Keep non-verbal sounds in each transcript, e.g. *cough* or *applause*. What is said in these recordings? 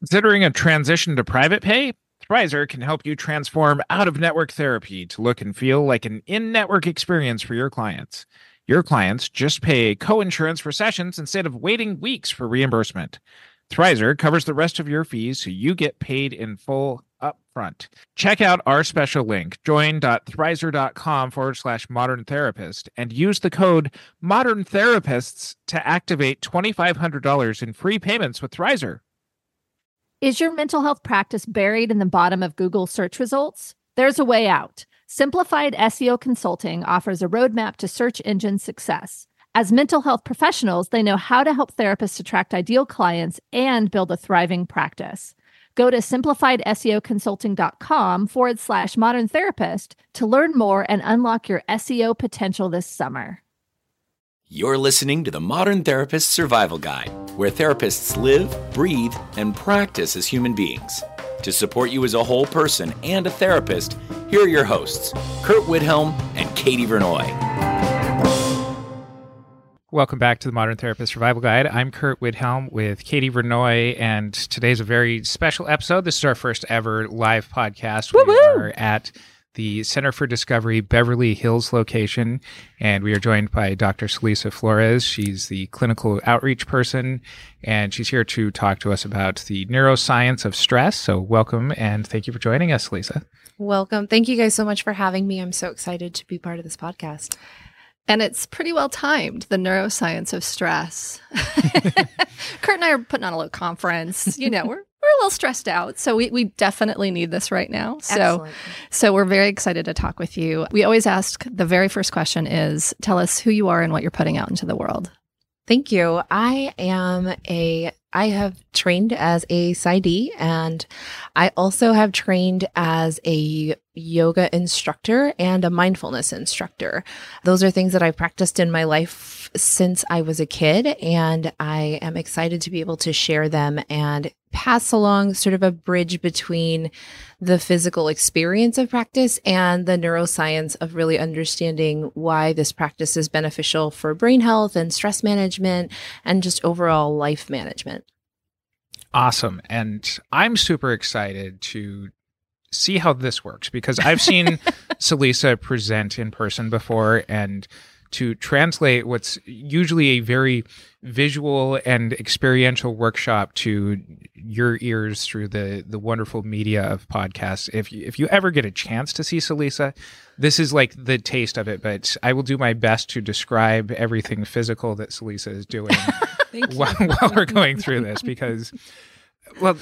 Considering a transition to private pay? Thrizer can help you transform out of network therapy to look and feel like an in network experience for your clients. Your clients just pay co insurance for sessions instead of waiting weeks for reimbursement. Thrizer covers the rest of your fees so you get paid in full upfront. Check out our special link, join.thrizer.com forward slash modern therapist, and use the code modern therapists to activate $2,500 in free payments with Thrizer. Is your mental health practice buried in the bottom of Google search results? There's a way out. Simplified SEO Consulting offers a roadmap to search engine success. As mental health professionals, they know how to help therapists attract ideal clients and build a thriving practice. Go to simplifiedseoconsulting.com forward slash modern therapist to learn more and unlock your SEO potential this summer. You're listening to the Modern Therapist Survival Guide, where therapists live, breathe, and practice as human beings. To support you as a whole person and a therapist, here are your hosts, Curt Widhalm and Katie Vernoy. Welcome back to the Modern Therapist Survival Guide. I'm Curt Widhalm with Katie Vernoy, and today's a very special episode. This is our first ever live podcast. We Woo-woo! are at the Center for Discovery Beverly Hills location, and we are joined by Dr. Celisa Flores. She's the clinical outreach person, and she's here to talk to us about the neuroscience of stress. So, welcome and thank you for joining us, Lisa. Welcome. Thank you guys so much for having me. I'm so excited to be part of this podcast. And it's pretty well timed, the neuroscience of stress. *laughs* Curt and I are putting on a little conference. You know, we're, we're a little stressed out. So we, we definitely need this right now. So Excellent. so we're very excited to talk with you. We always ask the very first question is tell us who you are and what you're putting out into the world. Thank you. I am a I have trained as a PsyD and I also have trained as a yoga instructor and a mindfulness instructor. Those are things that I've practiced in my life since I was a kid and I am excited to be able to share them and pass along sort of a bridge between the physical experience of practice and the neuroscience of really understanding why this practice is beneficial for brain health and stress management and just overall life management. Awesome. And I'm super excited to see how this works because I've seen *laughs* Celisa present in person before and to translate what's usually a very visual and experiential workshop to your ears through the the wonderful media of podcasts. If you, if you ever get a chance to see Celisa, this is like the taste of it. But I will do my best to describe everything physical that Celisa is doing *laughs* while, while we're going through this because well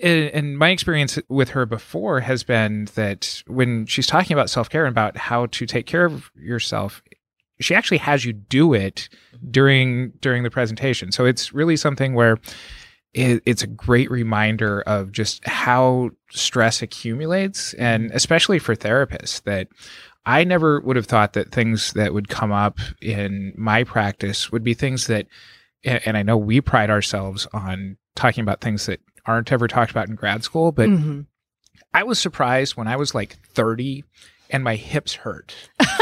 in my experience with her before has been that when she's talking about self-care and about how to take care of yourself she actually has you do it mm-hmm. during during the presentation. So it's really something where it, it's a great reminder of just how stress accumulates and mm-hmm. especially for therapists that i never would have thought that things that would come up in my practice would be things that and and i know we pride ourselves on talking about things that aren't ever talked about in grad school but mm-hmm. I was surprised when I was like 30 and my hips hurt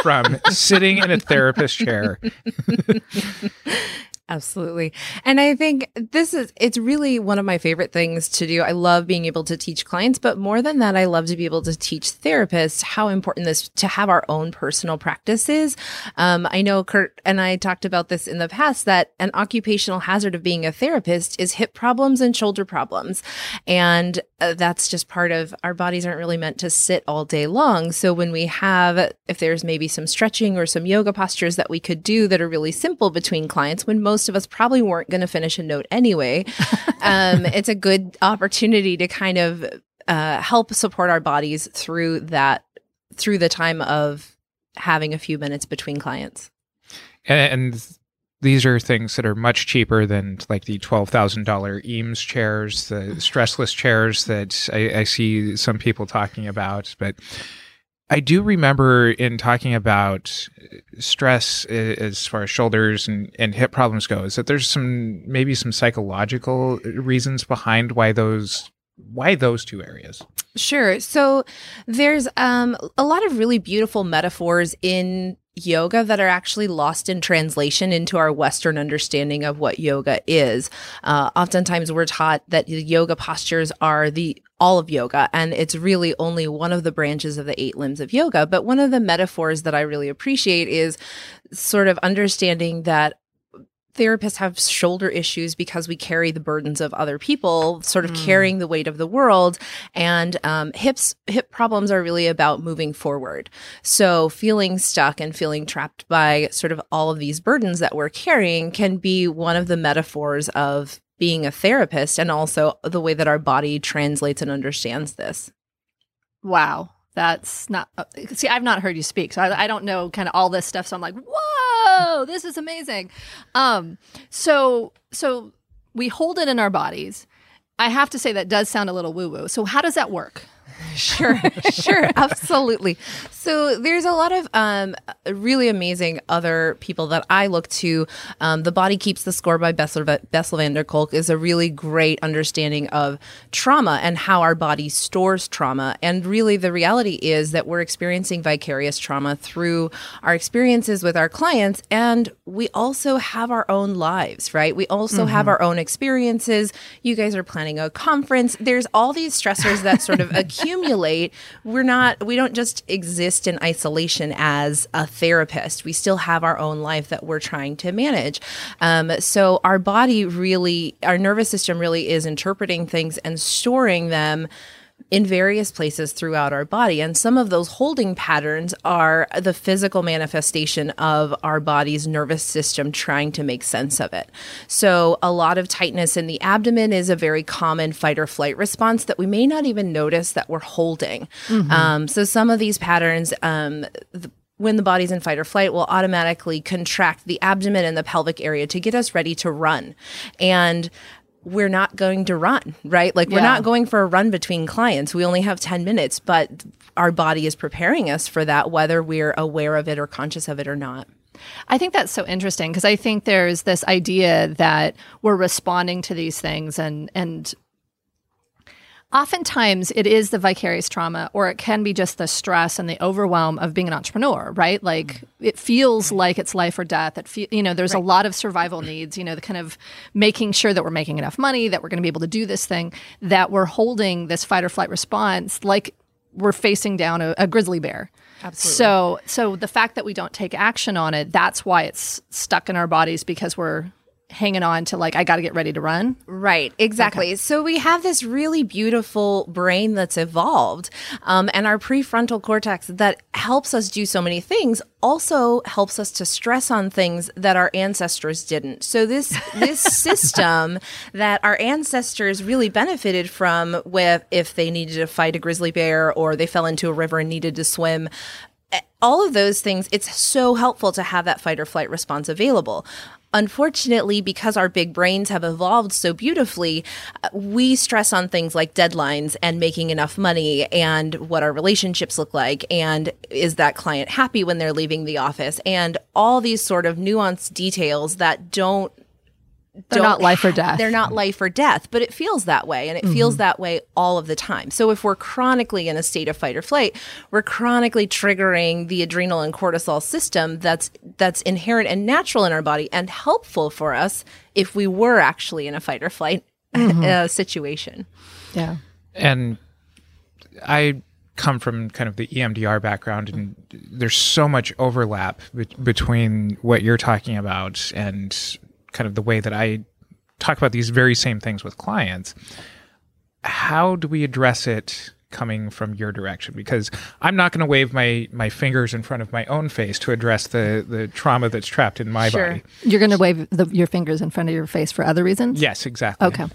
from sitting in a therapist chair. *laughs* Absolutely. And I think this is, it's really one of my favorite things to do. I love being able to teach clients, but more than that, I love to be able to teach therapists how important this to have our own personal practices. Um, I know Curt and I talked about this in the past that an occupational hazard of being a therapist is hip problems and shoulder problems. And uh, that's just part of our bodies aren't really meant to sit all day long. So when we have, if there's maybe some stretching or some yoga postures that we could do that are really simple between clients, when most of us probably weren't going to finish a note anyway, *laughs* um, it's a good opportunity to kind of uh, help support our bodies through that, through the time of having a few minutes between clients. And these are things that are much cheaper than like the $12,000 Eames chairs, the stressless chairs that I, I see some people talking about. But I do remember in talking about stress uh, as far as shoulders and, and hip problems go, is that there's some maybe some psychological reasons behind why those why those two areas. Sure. So there's um, a lot of really beautiful metaphors in yoga that are actually lost in translation into our Western understanding of what yoga is. Uh, oftentimes, we're taught that the yoga postures are the all of yoga, and it's really only one of the branches of the eight limbs of yoga. But one of the metaphors that I really appreciate is sort of understanding that therapists have shoulder issues because we carry the burdens of other people sort of mm. carrying the weight of the world and um, hips hip problems are really about moving forward so feeling stuck and feeling trapped by sort of all of these burdens that we're carrying can be one of the metaphors of being a therapist and also the way that our body translates and understands this. Wow. That's not uh, see i've not heard you speak so I, I don't know kind of all this stuff so i'm like whoa this is amazing. Um so so we hold it in our bodies. I have to say that does sound a little woo woo so how does that work *laughs* sure, sure, absolutely. So there's a lot of um, really amazing other people that I look to. Um, the Body Keeps the Score by Bessel, Bessel van der Kolk is a really great understanding of trauma and how our body stores trauma. And really, the reality is that we're experiencing vicarious trauma through our experiences with our clients, and we also have our own lives, right? We also mm-hmm. have our own experiences. You guys are planning a conference. There's all these stressors that sort of accumulate *laughs* accumulate, we're not, we don't just exist in isolation as a therapist. We still have our own life that we're trying to manage. Um, so our body really, our nervous system really is interpreting things and storing them in various places throughout our body. And some of those holding patterns are the physical manifestation of our body's nervous system trying to make sense of it. So, a lot of tightness in the abdomen is a very common fight or flight response that we may not even notice that we're holding. Mm-hmm. Um, so, some of these patterns, um, the, when the body's in fight or flight will automatically contract the abdomen and the pelvic area to get us ready to run. And we're not going to run, right? Like, we're not going for a run between clients. We only have 10 minutes, but our body is preparing us for that, whether we're aware of it or conscious of it or not. I think that's so interesting because I think there's this idea that we're responding to these things and and oftentimes it is the vicarious trauma or it can be just the stress and the overwhelm of being an entrepreneur right like mm-hmm. it feels like it's life or death it fe- you know there's right. a lot of survival needs you know the kind of making sure that we're making enough money that we're going to be able to do this thing that we're holding this fight or flight response like we're facing down a, a grizzly bear Absolutely. So, so the fact that we don't take action on it, that's why it's stuck in our bodies because we're hanging on to like I got to get ready to run. Right, exactly. Okay. So we have this really beautiful brain that's evolved, um, and our prefrontal cortex that helps us do so many things also helps us to stress on things that our ancestors didn't. So this this *laughs* system that our ancestors really benefited from with if they needed to fight a grizzly bear or they fell into a river and needed to swim eh, all of those things, it's so helpful to have that fight or flight response available. Unfortunately, because our big brains have evolved so beautifully, uh, we stress on things like deadlines and making enough money and what our relationships look like and is that client happy when they're leaving the office and all these sort of nuanced details that don't they're not life or *laughs* death. They're not life or death, but it feels that way. And it mm-hmm. feels that way all of the time. So if we're chronically in a state of fight or flight, we're chronically triggering the adrenal and cortisol system that's that's inherent and natural in our body and helpful for us if we were actually in a fight or flight *laughs* mm-hmm. uh, situation. Yeah. And I come from kind of the EMDR background, and there's so much overlap be- between what you're talking about and kind of the way that I talk about these very same things with clients. How do we address it coming from your direction? Because I'm not going to wave my my fingers in front of my own face to address the the trauma that's trapped in my sure. body. You're going to wave the, your fingers in front of your face for other reasons. Yes, exactly. Okay.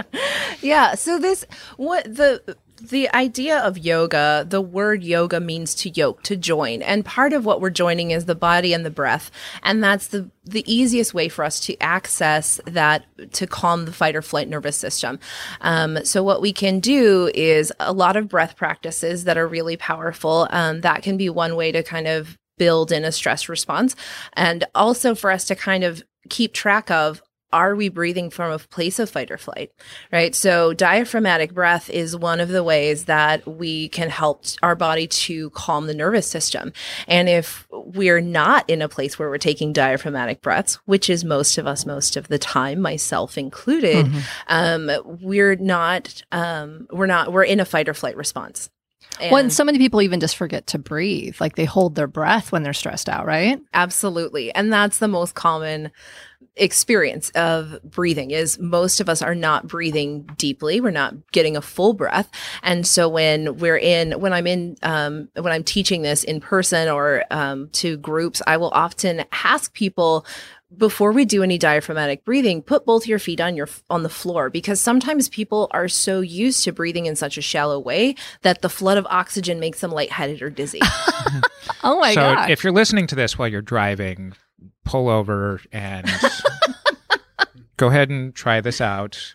*laughs* yeah. So this what the the idea of yoga, the word yoga means to yoke, to join. And part of what we're joining is the body and the breath. And that's the, the easiest way for us to access that, to calm the fight or flight nervous system. Um, so what we can do is a lot of breath practices that are really powerful. Um, that can be one way to kind of build in a stress response. And also for us to kind of keep track of are we breathing from a place of fight or flight? Right. So diaphragmatic breath is one of the ways that we can help our body to calm the nervous system. And if we're not in a place where we're taking diaphragmatic breaths, which is most of us most of the time, myself included, mm-hmm. um, we're not, um, we're not, we're in a fight or flight response. And well, and so many people even just forget to breathe. Like they hold their breath when they're stressed out, right? Absolutely. And that's the most common experience of breathing is most of us are not breathing deeply. We're not getting a full breath. And so when we're in when i'm in um, when i'm teaching this in person or um, to groups i will often ask people before we do any diaphragmatic breathing put both your feet on your on the floor because sometimes people are so used to breathing in such a shallow way that the flood of oxygen makes them lightheaded or dizzy. *laughs* Oh my God. so god. if you're listening to this while you're driving pull over and *laughs* go ahead and try this out.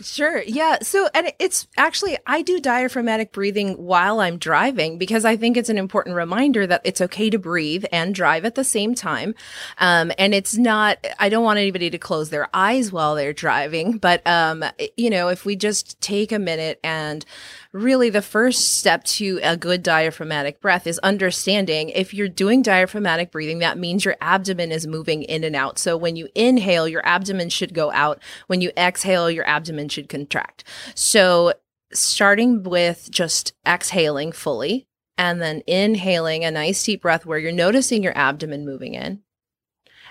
Sure. Yeah. So, and it's actually, I do diaphragmatic breathing while I'm driving because I think it's an important reminder that it's okay to breathe and drive at the same time. Um, and it's not, I don't want anybody to close their eyes while they're driving, but, um, you know, if we just take a minute and really the first step to a good diaphragmatic breath is understanding if you're doing diaphragmatic breathing, that means your abdomen is moving in and out. So when you inhale, your abdomen should go out. When you exhale, your abdomen should contract. So starting with just exhaling fully and then inhaling a nice deep breath where you're noticing your abdomen moving in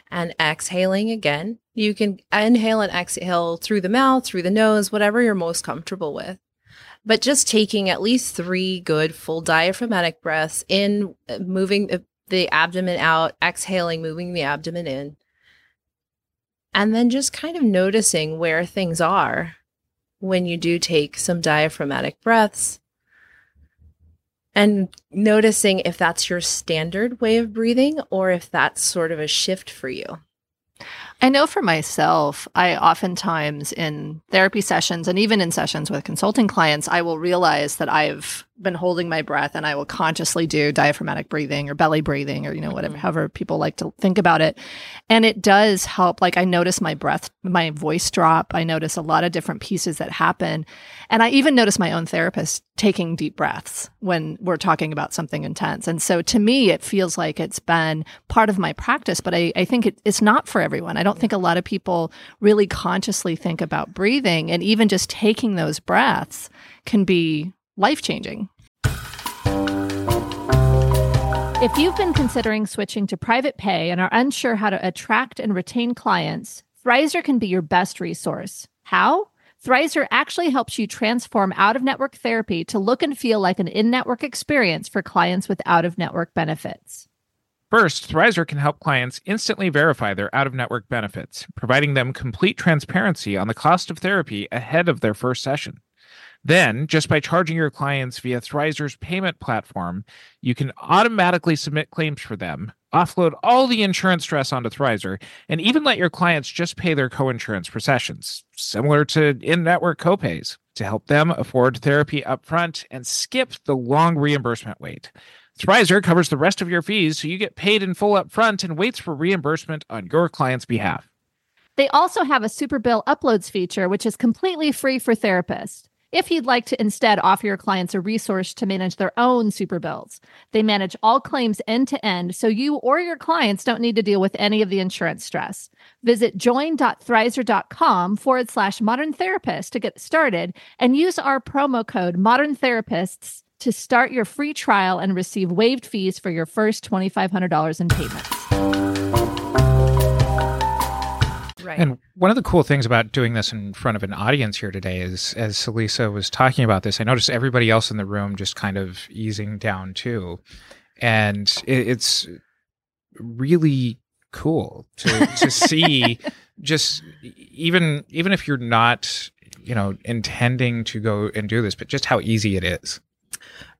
and exhaling again. You can inhale and exhale through the mouth, through the nose, whatever you're most comfortable with but just taking at least three good full diaphragmatic breaths in, uh, moving the abdomen out, exhaling, moving the abdomen in, and then just kind of noticing where things are when you do take some diaphragmatic breaths and noticing if that's your standard way of breathing or if that's sort of a shift for you. I know for myself, I oftentimes in therapy sessions and even in sessions with consulting clients, I will realize that I've been holding my breath and I will consciously do diaphragmatic breathing or belly breathing or, you know, whatever, mm-hmm. however people like to think about it. And it does help. Like I notice my breath, my voice drop. I notice a lot of different pieces that happen. And I even notice my own therapist taking deep breaths when we're talking about something intense. And so to me, it feels like it's been part of my practice, but I, I think it, it's not for everyone. I don't think a lot of people really consciously think about breathing and even just taking those breaths can be life changing. If you've been considering switching to private pay and are unsure how to attract and retain clients, Thrizer can be your best resource. How? Thrizer actually helps you transform out of network therapy to look and feel like an in network experience for clients with out of network benefits. First, Thrizer can help clients instantly verify their out of network benefits, providing them complete transparency on the cost of therapy ahead of their first session. Then, just by charging your clients via Thrizer's payment platform, you can automatically submit claims for them, offload all the insurance stress onto Thrizer, and even let your clients just pay their coinsurance for sessions, similar to in network copays, to help them afford therapy upfront and skip the long reimbursement wait. Thrizer covers the rest of your fees so you get paid in full upfront and waits for reimbursement on your client's behalf. They also have a Superbill uploads feature, which is completely free for therapists if you'd like to instead offer your clients a resource to manage their own super bills. They manage all claims end to end, so you or your clients don't need to deal with any of the insurance stress. Visit join.thrizer.com forward slash modern therapist to get started and use our promo code modern therapists to start your free trial and receive waived fees for your first $2,500 in payments. Right. And one of the cool things about doing this in front of an audience here today is, as Celisa was talking about this, I noticed everybody else in the room just kind of easing down too. And it, it's really cool to, to *laughs* see just even even if you're not you know intending to go and do this but just how easy it is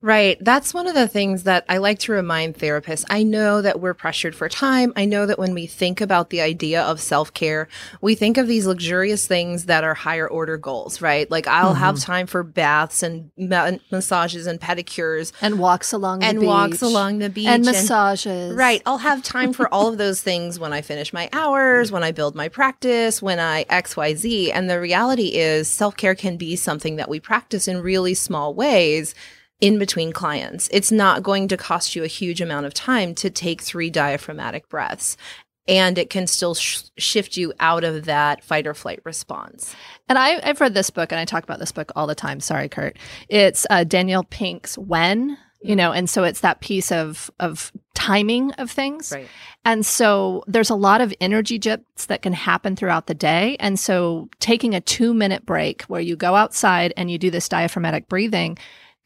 Right. That's one of the things that I like to remind therapists. I know that we're pressured for time. I know that when we think about the idea of self care, we think of these luxurious things that are higher order goals, right? Like I'll mm-hmm. have time for baths and ma- massages and pedicures and walks along and walks along the beach and massages. And, right. I'll have time for all of *laughs* those things when I finish my hours, when I build my practice, when I XYZ. And the reality is self care can be something that we practice in really small ways in between clients. It's not going to cost you a huge amount of time to take three diaphragmatic breaths. And it can still sh- shift you out of that fight or flight response. And I, have read this book, and I talk about this book all the time. Sorry, Curt. It's uh, Daniel Pink's "When," you know, and so it's that piece of of timing of things. Right. And so there's a lot of energy dips that can happen throughout the day. And so taking a two minute break where you go outside and you do this diaphragmatic breathing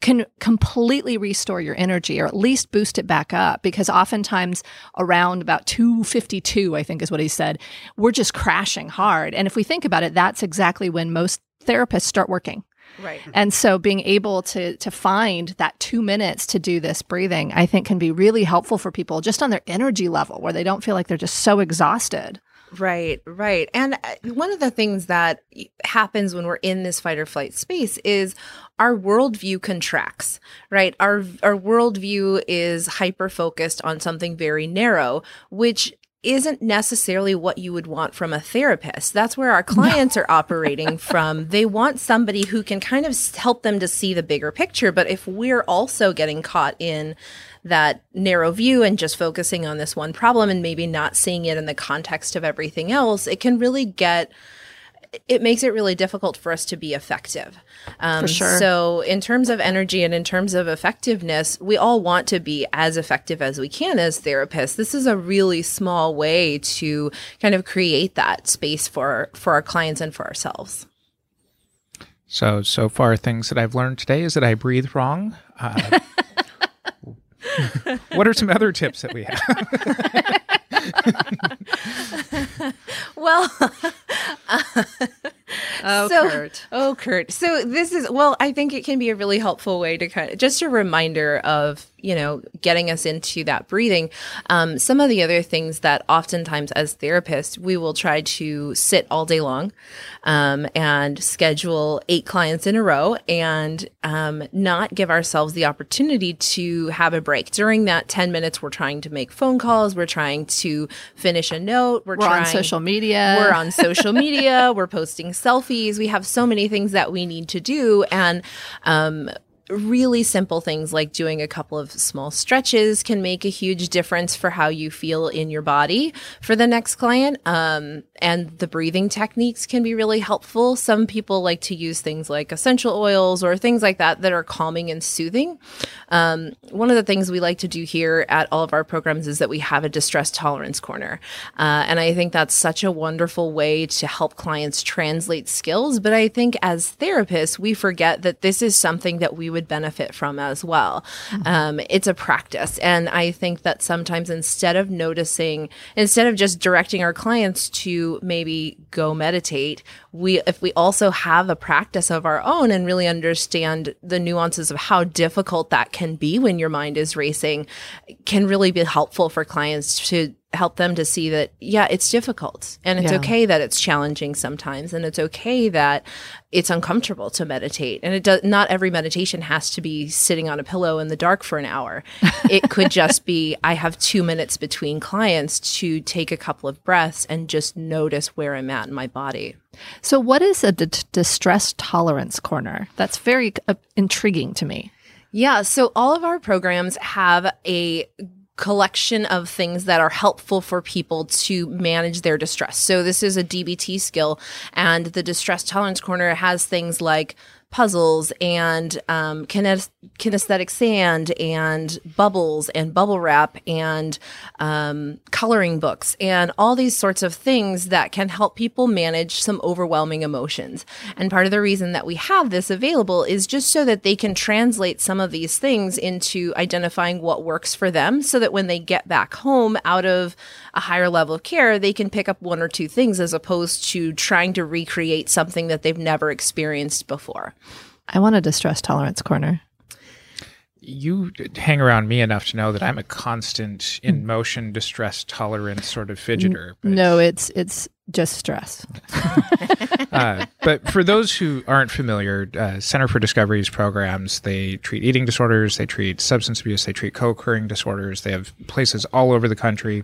can completely restore your energy or at least boost it back up because oftentimes around about 252 i think is what he said we're just crashing hard and if we think about it that's exactly when most therapists start working Right. And so being able to to find that 2 minutes to do this breathing I think can be really helpful for people just on their energy level where they don't feel like they're just so exhausted. Right, right. And uh, one of the things that happens when we're in this fight or flight space is our worldview contracts, right? Our our worldview is hyper focused on something very narrow, which isn't necessarily what you would want from a therapist. That's where our *laughs* clients no. are operating from. They want somebody who can kind of help them to see the bigger picture. But if we're also getting caught in that narrow view and just focusing on this one problem and maybe not seeing it in the context of everything else, it can really get it makes it really difficult for us to be effective. Um, for sure. So, in terms of energy and in terms of effectiveness, we all want to be as effective as we can as therapists. This is a really small way to kind of create that space for for our clients and for ourselves. So, so far, things that I've learned today is that I breathe wrong. Uh, *laughs* what are some other tips that we have? *laughs* *laughs* well, *laughs* uh, *laughs* oh, so, Curt. Oh, Curt. So this is well, I think it can be a really helpful way to kind of just a reminder of you know, getting us into that breathing. Um, some of the other things that oftentimes as therapists, we will try to sit all day long um, and schedule eight clients in a row and um, not give ourselves the opportunity to have a break. During that 10 minutes, we're trying to make phone calls, we're trying to finish a note, we're, we're trying, on social media. We're on social media, *laughs* we're posting selfies. We have so many things that we need to do. And um, really simple things like doing a couple of small stretches can make a huge difference for how you feel in your body for the next client. Um, and the breathing techniques can be really helpful. Some people like to use things like essential oils or things like that that are calming and soothing. Um, one of the things we like to do here at all of our programs is that we have a distress tolerance corner. Uh, and I think that's such a wonderful way to help clients translate skills. But I think as therapists, we forget that this is something that we would benefit from as well. Mm-hmm. Um, it's a practice. And I think that sometimes instead of noticing, instead of just directing our clients to maybe go meditate, we, if we also have a practice of our own and really understand the nuances of how difficult that can be when your mind is racing, can really be helpful for clients to help them to see that yeah it's difficult. And it's yeah. okay that it's challenging sometimes and it's okay that it's uncomfortable to meditate. And it does not every meditation has to be sitting on a pillow in the dark for an hour. *laughs* It could just be i have 2 minutes between clients to take a couple of breaths and just notice where i'm at in my body. So what is a d- distress tolerance corner? That's very uh, intriguing to me. Yeah so all of our programs have a collection of things that are helpful for people to manage their distress. So this is a DBT skill and the distress tolerance corner has things like puzzles and um, kinesthetic sand and bubbles and bubble wrap and um, coloring books and all these sorts of things that can help people manage some overwhelming emotions. And part of the reason that we have this available is just so that they can translate some of these things into identifying what works for them so that when they get back home out of a higher level of care, they can pick up one or two things as opposed to trying to recreate something that they've never experienced before. I want a distress tolerance corner. you hang around me enough to know that I'm a constant Hmm. in motion, distress tolerance sort of fidgeter. but- No, it's it's just stress. *laughs* uh, but for those who aren't familiar, uh, Center for Discovery's programs, they treat eating disorders, they treat substance abuse, they treat co-occurring disorders. They have places all over the country.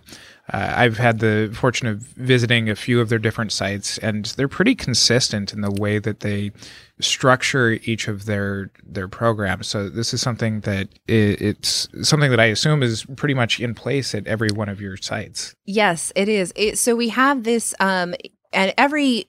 Uh, I've had the fortune of visiting a few of their different sites, and they're pretty consistent in the way that they structure each of their their programs. So this is something that i it's something that I assume is pretty much in place at every one of your sites. Yes, it is. It, so we have this, um, and every,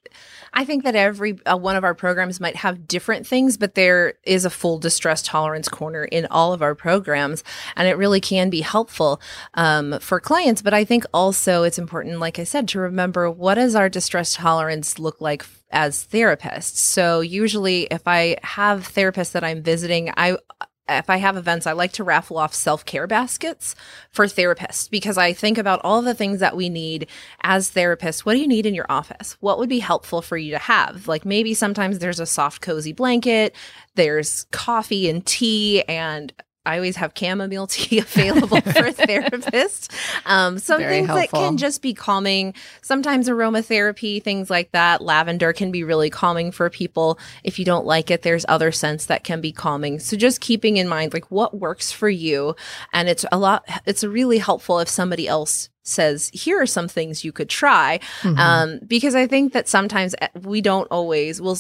I think that every uh, one of our programs might have different things, but there is a full distress tolerance corner in all of our programs, and it really can be helpful um, for clients. But I think also it's important, like I said, to remember what does our distress tolerance look like as therapists. So usually, if I have therapists that I'm visiting, I if I have events, I like to raffle off self care baskets for therapists because I think about all the things that we need as therapists. What do you need in your office? What would be helpful for you to have? Like maybe sometimes there's a soft, cozy blanket, there's coffee and tea, and I always have chamomile tea *laughs* available for a *laughs* therapist. Um, some Very things that can just be calming. Sometimes aromatherapy, things like that. Lavender can be really calming for people. If you don't like it, there's other scents that can be calming. So just keeping in mind like what works for you. And it's a lot, it's really helpful if somebody else says, here are some things you could try. Um, because I think that sometimes eh, we don't always, we'll,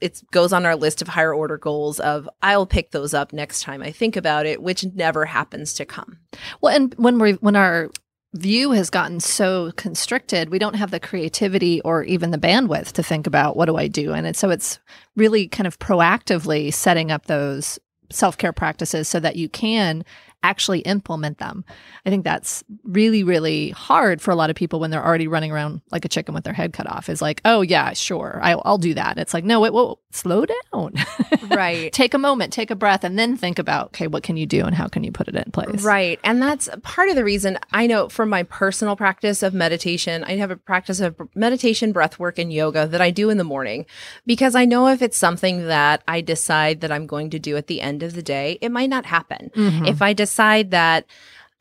it goes on our list of higher order goals of I'll pick those up next time I think about it, which never happens to come. Well, and when we when our view has gotten so constricted, we don't have the creativity or even the bandwidth to think about what do I do, and it's, so it's really kind of proactively setting up those self care practices so that you can actually implement them. I think that's really, really hard for a lot of people when they're already running around like a chicken with their head cut off. Is like, oh yeah, sure, I, I'll do that. It's like, no, wait, whoa, slow down. *laughs* Right. take a moment, take a breath, and then think about, okay, what can you do and how can you put it in place? Right. And that's part of the reason I know from my personal practice of meditation, I have a practice of meditation, breath work, and yoga that I do in the morning because I know if it's something that I decide that I'm going to do at the end of the day, it might not happen. Mhm. If I decide that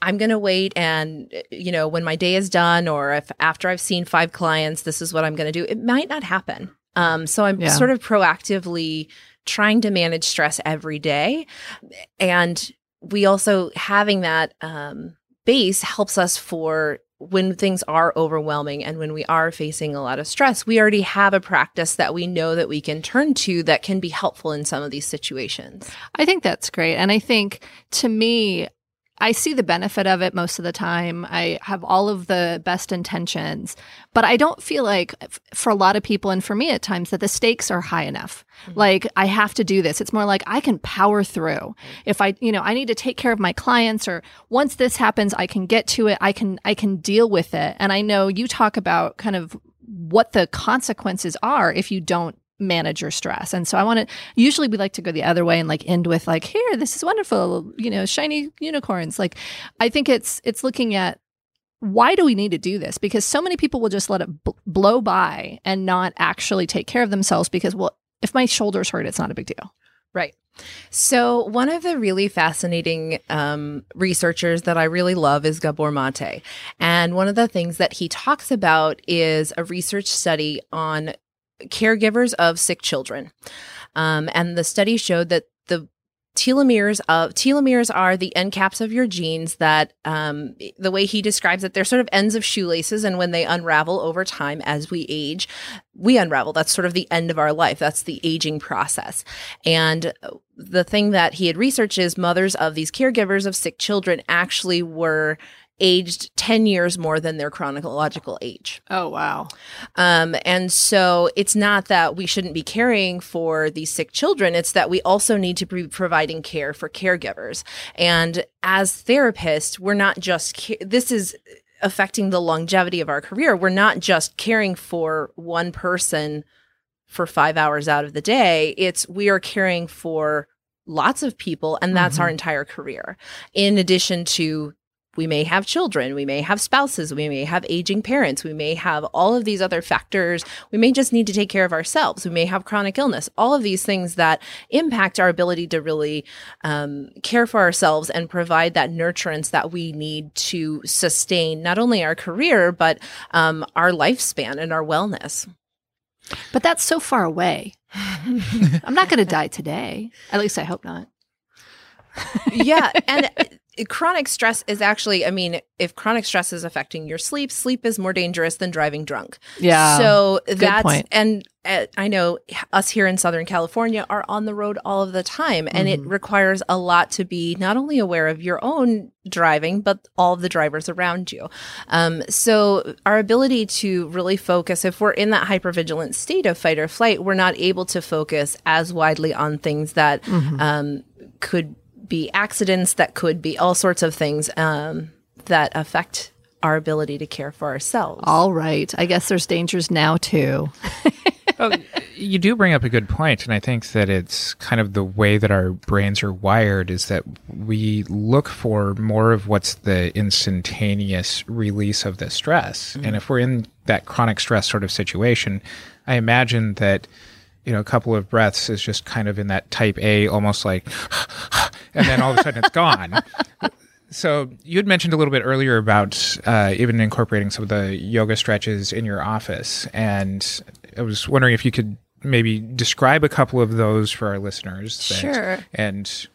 I'm going to wait and, you know, when my day is done or if after I've seen five clients, this is what I'm going to do, it might not happen. Um, so I'm Yeah. sort of proactively trying to manage stress every day. And we also having that um, base helps us for when things are overwhelming and when we are facing a lot of stress, we already have a practice that we know that we can turn to that can be helpful in some of these situations. I think that's great. And I think to me, I see the benefit of it most of the time. I have all of the best intentions, but I don't feel like for a lot of people and for me at times that the stakes are high enough. Mm-hmm. Like I have to do this. It's more like I can power through. If I, you know, I need to take care of my clients or once this happens, I can get to it. I can I can deal with it. And I know you talk about kind of what the consequences are if you don't manage your stress. And so I want to usually we like to go the other way and like end with like here this is wonderful, you know, shiny unicorns. Like I think it's it's looking at why do we need to do this? Because so many people will just let it blow by and not actually take care of themselves because well, if my shoulders hurt, it's not a big deal. Right. So, one of the really fascinating um, researchers that I really love is Gabor Mate. And one of the things that he talks about is a research study on caregivers of sick children. Um, and the study showed that the telomeres of telomeres are the end caps of your genes that um, the way he describes it they're sort of ends of shoelaces and when they unravel over time as we age we unravel. That's sort of the end of our life. That's the aging process. And the thing that he had researched is mothers of these caregivers of sick children actually were aged 10 years more than their chronological age Oh wow. um, and so it's not that we shouldn't be caring for these sick children, it's that we also need to be providing care for caregivers. And as therapists, we're not just, ca- this is affecting the longevity of our career. We're not just caring for one person for five hours out of the day, it's we are caring for lots of people, and that's our entire career, in addition to we may have children, we may have spouses, we may have aging parents, we may have all of these other factors. We may just need to take care of ourselves. We may have chronic illness, all of these things that impact our ability to really um, care for ourselves and provide that nurturance that we need to sustain not only our career, but um, our lifespan and our wellness. But that's so far away. I'm not going to die today. At least I hope not. yeah. And *laughs* chronic stress is actually, I mean, if chronic stress is affecting your sleep, sleep is more dangerous than driving drunk. Yeah. So that's, point. and uh, I know us here in Southern California are on the road all of the time, and it requires a lot to be not only aware of your own driving, but all of the drivers around you. Um, so our ability to really focus, if we're in that hypervigilant state of fight or flight, we're not able to focus as widely on things that um, could be accidents, that could be all sorts of things um, that affect our ability to care for ourselves. All right. I guess there's dangers now too. *laughs* Well, you do bring up a good point, and I think that it's kind of the way that our brains are wired is that we look for more of what's the instantaneous release of the stress. And if we're in that chronic stress sort of situation, I imagine that you know a couple of breaths is just kind of in that type A, almost like, *laughs* and then all of a sudden it's gone. So you had mentioned a little bit earlier about uh, even incorporating some of the yoga stretches in your office, and I was wondering if you could maybe describe a couple of those for our listeners. that- Sure. And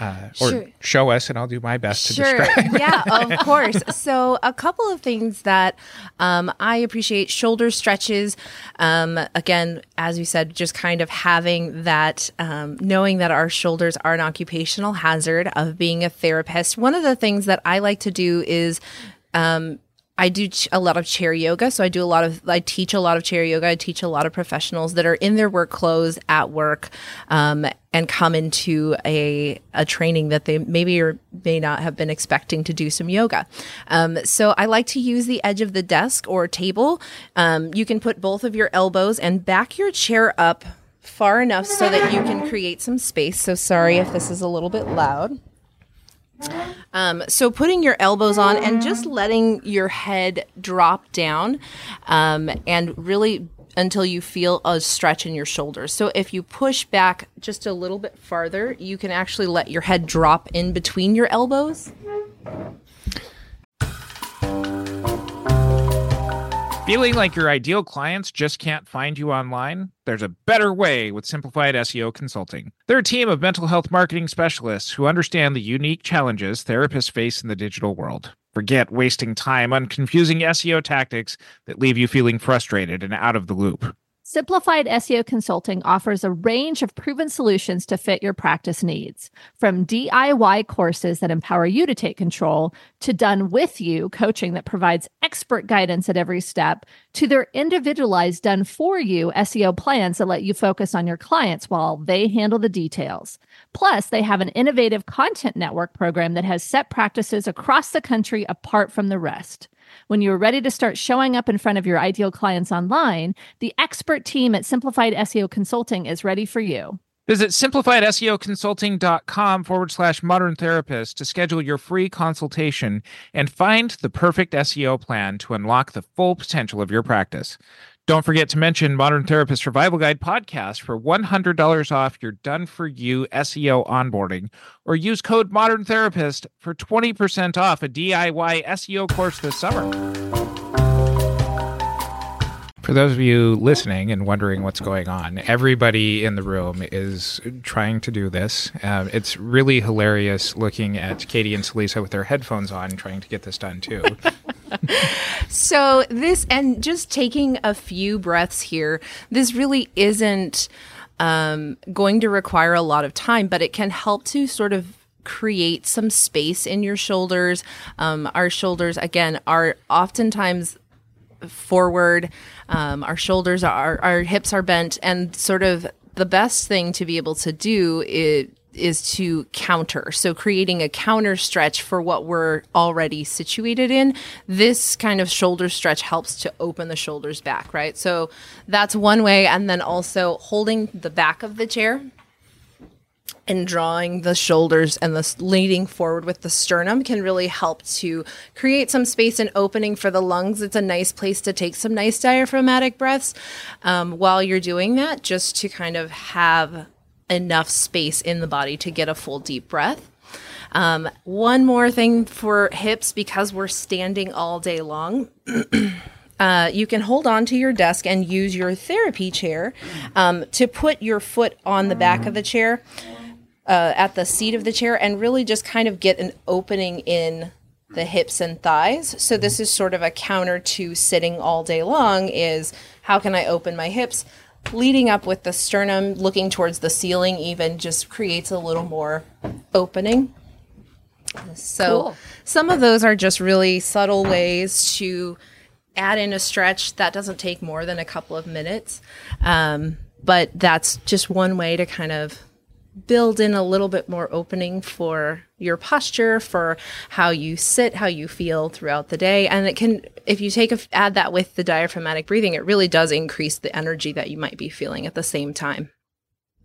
uh, or Sure. show us, and I'll do my best to Sure. describe. *laughs* yeah, *laughs* of course. So, a couple of things that um, I appreciate shoulder stretches. Um, again, as you said, just kind of having that, um, knowing that our shoulders are an occupational hazard of being a therapist. One of the things that I like to do is um, I do ch- a lot of chair yoga. So I do a lot of, I teach a lot of chair yoga. I teach a lot of professionals that are in their work clothes at work um, and come into a, a training that they maybe or may not have been expecting to do some yoga. Um, so I like to use the edge of the desk or table. Um, you can put both of your elbows and back your chair up far enough so that you can create some space. So sorry if this is a little bit loud. Um, so putting your elbows on and just letting your head drop down, um, and really until you feel a stretch in your shoulders. So if you push back just a little bit farther, you can actually let your head drop in between your elbows. Feeling like your ideal clients just can't find you online? There's a better way with Simplified SEO Consulting. They're a team of mental health marketing specialists who understand the unique challenges therapists face in the digital world. Forget wasting time on confusing SEO tactics that leave you feeling frustrated and out of the loop. Simplified SEO Consulting offers a range of proven solutions to fit your practice needs, from DIY courses that empower you to take control to done with you coaching that provides expert guidance at every step to their individualized done for you SEO plans that let you focus on your clients while they handle the details. Plus, they have an innovative content network program that has set practices across the country apart from the rest. When you are ready to start showing up in front of your ideal clients online, the expert team at Simplified SEO Consulting is ready for you. Visit simplifiedseoconsulting.com forward slash modern therapist to schedule your free consultation and find the perfect SEO plan to unlock the full potential of your practice. Don't forget to mention Modern Therapist Survival Guide podcast for $100 off your done for you SEO onboarding, or use code Modern Therapist for 20% off a DIY SEO course this summer. For those of you listening and wondering what's going on, everybody in the room is trying to do this. Um, it's really hilarious looking at Katie and Celisa with their headphones on trying to get this done too. *laughs* So this and just taking a few breaths here, this really isn't um, going to require a lot of time, but it can help to sort of create some space in your shoulders. Um, our shoulders, again, are oftentimes forward. Um, our shoulders are, our hips are bent, and sort of the best thing to be able to do is is to counter. So creating a counter stretch for what we're already situated in. This kind of shoulder stretch helps to open the shoulders back, right? So that's one way. And then also holding the back of the chair and drawing the shoulders and the leaning forward with the sternum can really help to create some space and opening for the lungs. It's a nice place to take some nice diaphragmatic breaths um, while you're doing that, just to kind of have enough space in the body to get a full deep breath. Um, one more thing for hips because we're standing all day long. *clears throat* Uh, you can hold on to your desk and use your therapy chair um, to put your foot on the back of the chair uh, at the seat of the chair and really just kind of get an opening in the hips and thighs. So this is sort of a counter to sitting all day long is how can I open my hips? Leading up with the sternum, looking towards the ceiling even just creates a little more opening. So Cool. some of those are just really subtle ways to add in a stretch that doesn't take more than a couple of minutes. Um, but that's just one way to kind of build in a little bit more opening for your posture, for how you sit, how you feel throughout the day. And it can, if you take a, add that with the diaphragmatic breathing, it really does increase the energy that you might be feeling at the same time.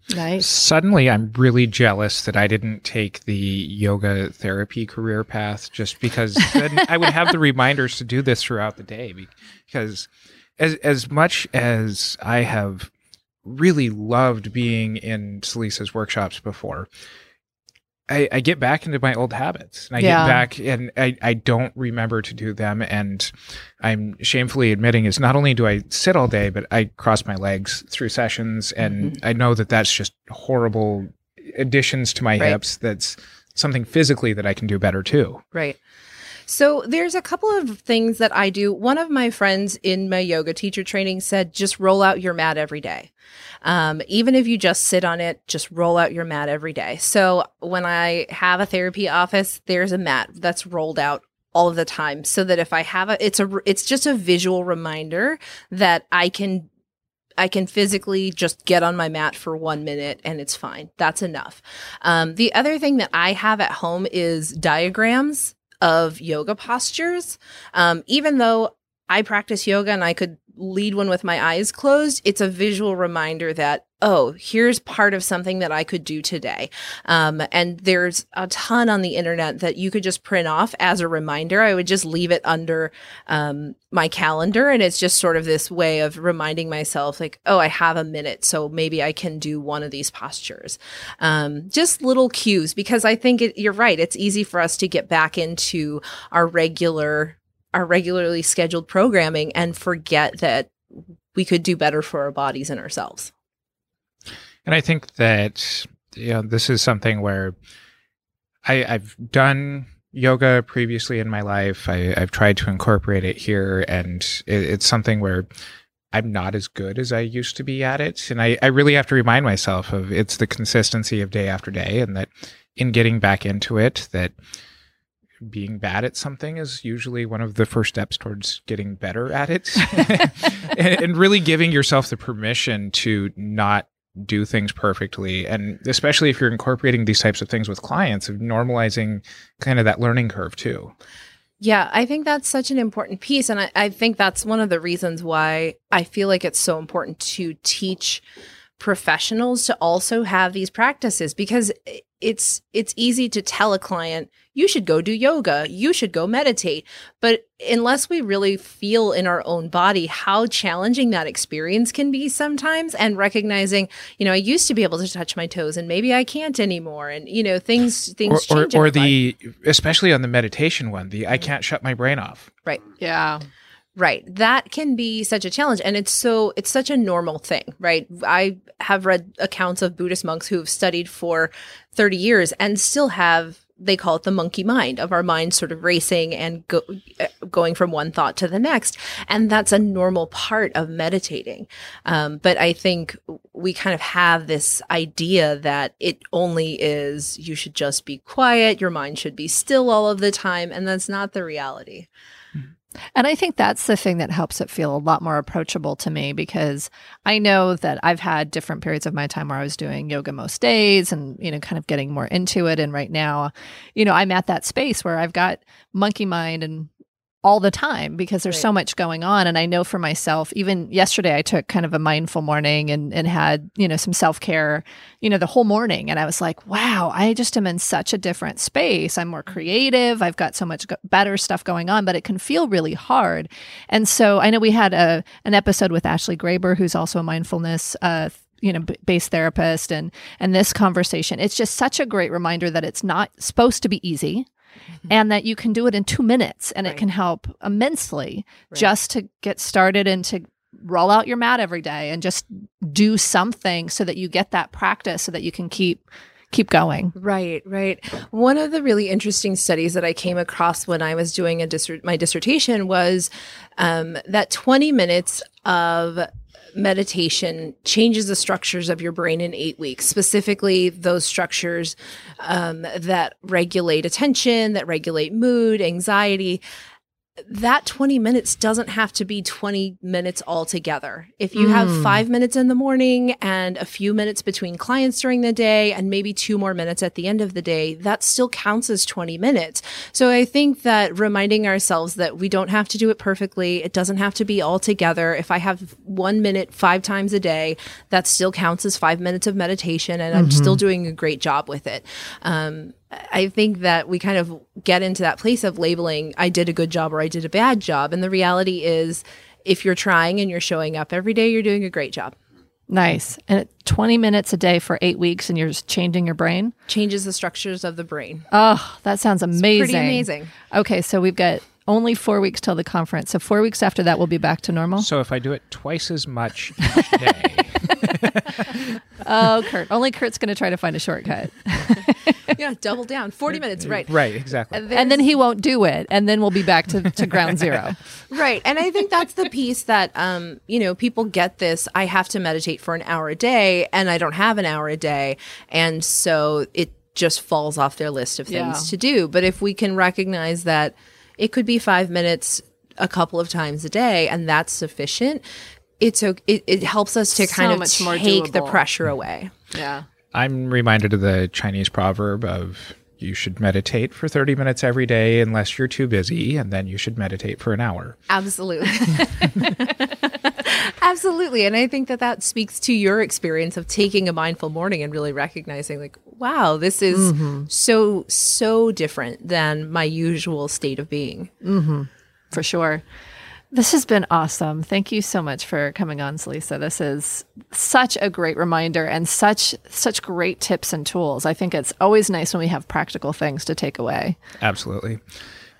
Nice. Suddenly, I'm really jealous that I didn't take the yoga therapy career path just because *laughs* then I would have the reminders to do this throughout the day. Because as, as much as I have really loved being in Celisa's workshops before, I, I get back into my old habits and I Yeah. get back and I, I don't remember to do them. And I'm shamefully admitting is not only do I sit all day, but I cross my legs through sessions. And mm-hmm. I know that that's just horrible additions to my Right. hips. That's something physically that I can do better too. Right. So there's a couple of things that I do. One of my friends in my yoga teacher training said, just roll out your mat every day. Um, even if you just sit on it, just roll out your mat every day. So when I have a therapy office, there's a mat that's rolled out all of the time so that if I have a, it's a, it's just a visual reminder that I can I can physically just get on my mat for one minute and it's fine. That's enough. Um, the other thing that I have at home is diagrams of yoga postures. Um, even though I practice yoga and I could lead one with my eyes closed, it's a visual reminder that, oh, here's part of something that I could do today. Um, and there's a ton on the internet that you could just print off as a reminder. I would just leave it under um, my calendar. And it's just sort of this way of reminding myself, like, oh, I have a minute. So maybe I can do one of these postures. Um, just little cues, because I think it, you're right. It's easy for us to get back into our regular, our regularly scheduled programming and forget that we could do better for our bodies and ourselves. And I think that you know this is something where I, I've done yoga previously in my life. I, I've tried to incorporate it here, and it, it's something where I'm not as good as I used to be at it. And I, I really have to remind myself of it's the consistency of day after day, and that in getting back into it, that being bad at something is usually one of the first steps towards getting better at it. *laughs* *laughs* And, and really giving yourself the permission to not do things perfectly. And especially if you're incorporating these types of things with clients of normalizing kind of that learning curve too. Yeah, I think that's such an important piece. And I, I think that's one of the reasons why I feel like it's so important to teach professionals to also have these practices because eh, it's it's easy to tell a client you should go do yoga. You should go meditate. But unless we really feel in our own body how challenging that experience can be sometimes and recognizing you know i used to be able to touch my toes and maybe i can't anymore. And you know things things or, change in or our body. the especially on the meditation one the i can't shut my brain off. Right. Yeah. Right. That can be such a challenge. And it's so, it's such a normal thing, right? I have read accounts of Buddhist monks who have studied for 30 years and still have, they call it the monkey mind of our mind sort of racing and go, uh, going from one thought to the next. And that's a normal part of meditating. Um, but I think we kind of have this idea that it only is, you should just be quiet, your mind should be still all of the time. And that's not the reality. And I think that's the thing that helps it feel a lot more approachable to me because I know that I've had different periods of my time where I was doing yoga most days and, you know, kind of getting more into it. And right now, you know, I'm at that space where I've got monkey mind and all the time because there's Right. so much going on. And I know for myself, even yesterday, I took kind of a mindful morning and, and had, you know, some self care, you know, the whole morning. And I was like, wow, I just am in such a different space. I'm more creative. I've got so much go- better stuff going on, but it can feel really hard. And so I know we had a, an episode with Ashley Graber, who's also a mindfulness uh, you know based therapist and and this conversation it's just such a great reminder that it's not supposed to be easy and that you can do it in two minutes and it can help immensely Right. just to get started and to roll out your mat every day and just do something so that you get that practice so that you can keep keep going Right, right. One of the really interesting studies that I came across when I was doing a dissert- my dissertation was um, that 20 minutes of meditation changes the structures of your brain in eight weeks, specifically those structures um, that regulate attention, that regulate mood, anxiety. That 20 minutes doesn't have to be 20 minutes altogether. If you have Mm. five minutes in the morning and a few minutes between clients during the day and maybe two more minutes at the end of the day, that still counts as 20 minutes. So I think that reminding ourselves that we don't have to do it perfectly, it doesn't have to be all together. If I have one minute five times a day, that still counts as five minutes of meditation and I'm still doing a great job with it. Um, I think that we kind of get into that place of labeling, I did a good job or I did a bad job. And the reality is, if you're trying and you're showing up every day, you're doing a great job. nice and 20 minutes a day for eight weeks and you're just changing your brain Changes the structures of the brain. oh that sounds amazing Pretty amazing. okay so we've got only four weeks till the conference so four weeks after that we'll be back to normal So if I do it twice as much *laughs* each day, *laughs* oh Curt only Curt's going to try to find a shortcut *laughs* yeah, double down. 40 minutes, right. right, exactly. and then he won't do it and then we'll be back to, to ground zero Right. And I think that's the piece that, um, you know, people get this. I have to meditate for an hour a day and I don't have an hour a day. And so it just falls off their list of things Yeah. to do. But if we can recognize that it could be five minutes a couple of times a day and that's sufficient, it's o- it, it helps us to So kind of much more take the pressure away. yeah I'm reminded of the Chinese proverb of you should meditate for 30 minutes every day unless you're too busy, and then you should meditate for an hour. Absolutely. *laughs* *laughs* Absolutely. And I think that that speaks to your experience of taking a mindful morning and really recognizing, like, wow, this is mm-hmm. so, so different than my usual state of being. Mm-hmm. for sure. This has been awesome. Thank you so much for coming on, Celisa. This is such a great reminder and such such great tips and tools. I think it's always nice when we have practical things to take away. Absolutely.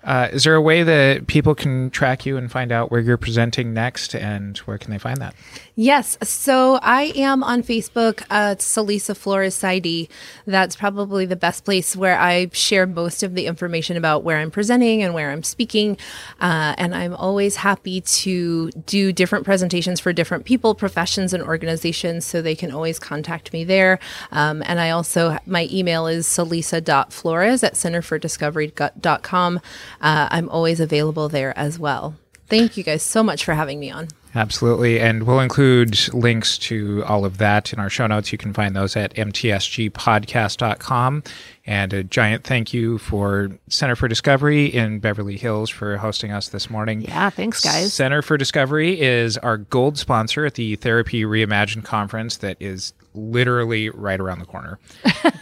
Uh, is there a way that people can track you and find out where you're presenting next, and where can they find that? Yes. So I am on Facebook, uh, Celisa Flores Saidi. That's probably the best place where I share most of the information about where I'm presenting and where I'm speaking. Uh, and I'm always happy to do different presentations for different people, professions, and organizations. So they can always contact me there. Um, and I also, my email is celisa.flores at centerfordiscovery.com. Uh, I'm always available there as well. Thank you guys so much for having me on. Absolutely. And we'll include links to all of that in our show notes. You can find those at mtsgpodcast.com. And a giant thank you for Center for Discovery in Beverly Hills for hosting us this morning. Yeah, thanks guys. Center for Discovery is our gold sponsor at the Therapy Reimagined conference that is literally right around the corner.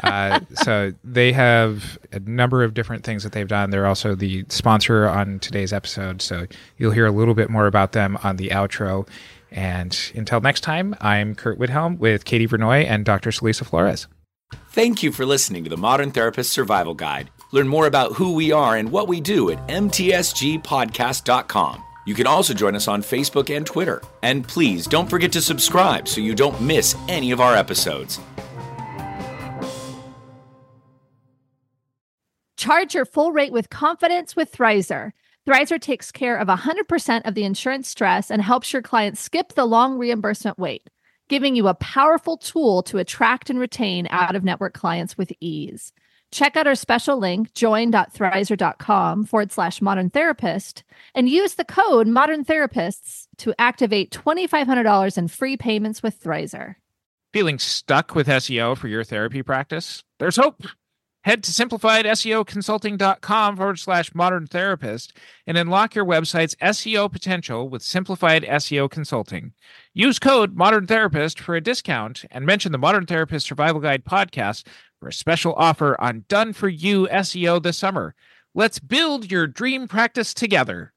uh, so they have a number of different things that they've done. They're also the sponsor on today's episode. So you'll hear a little bit more about them on the outro. And until next time, I'm Curt Widhalm with Katie Vernoy and Dr. Celisa Flores. Thank you for listening to the Modern Therapist Survival Guide. Learn more about who we are and what we do at mtsgpodcast.com. You can also join us on Facebook and Twitter. And please don't forget to subscribe so you don't miss any of our episodes. Charge your full rate with confidence with Thrizer. Thrizer takes care of 100% of the insurance stress and helps your clients skip the long reimbursement wait, giving you a powerful tool to attract and retain out of network clients with ease. Check out our special link, join.thrizer.com forward slash modern therapist, and use the code modern therapists to activate $2,500 in free payments with Thrizer. Feeling stuck with SEO for your therapy practice? There's hope. Head to simplifiedseoconsulting.com forward slash modern therapist and unlock your website's SEO potential with simplified SEO consulting. Use code modern therapist for a discount and mention the Modern Therapist Survival Guide podcast for a special offer on done for you SEO this summer. Let's build your dream practice together.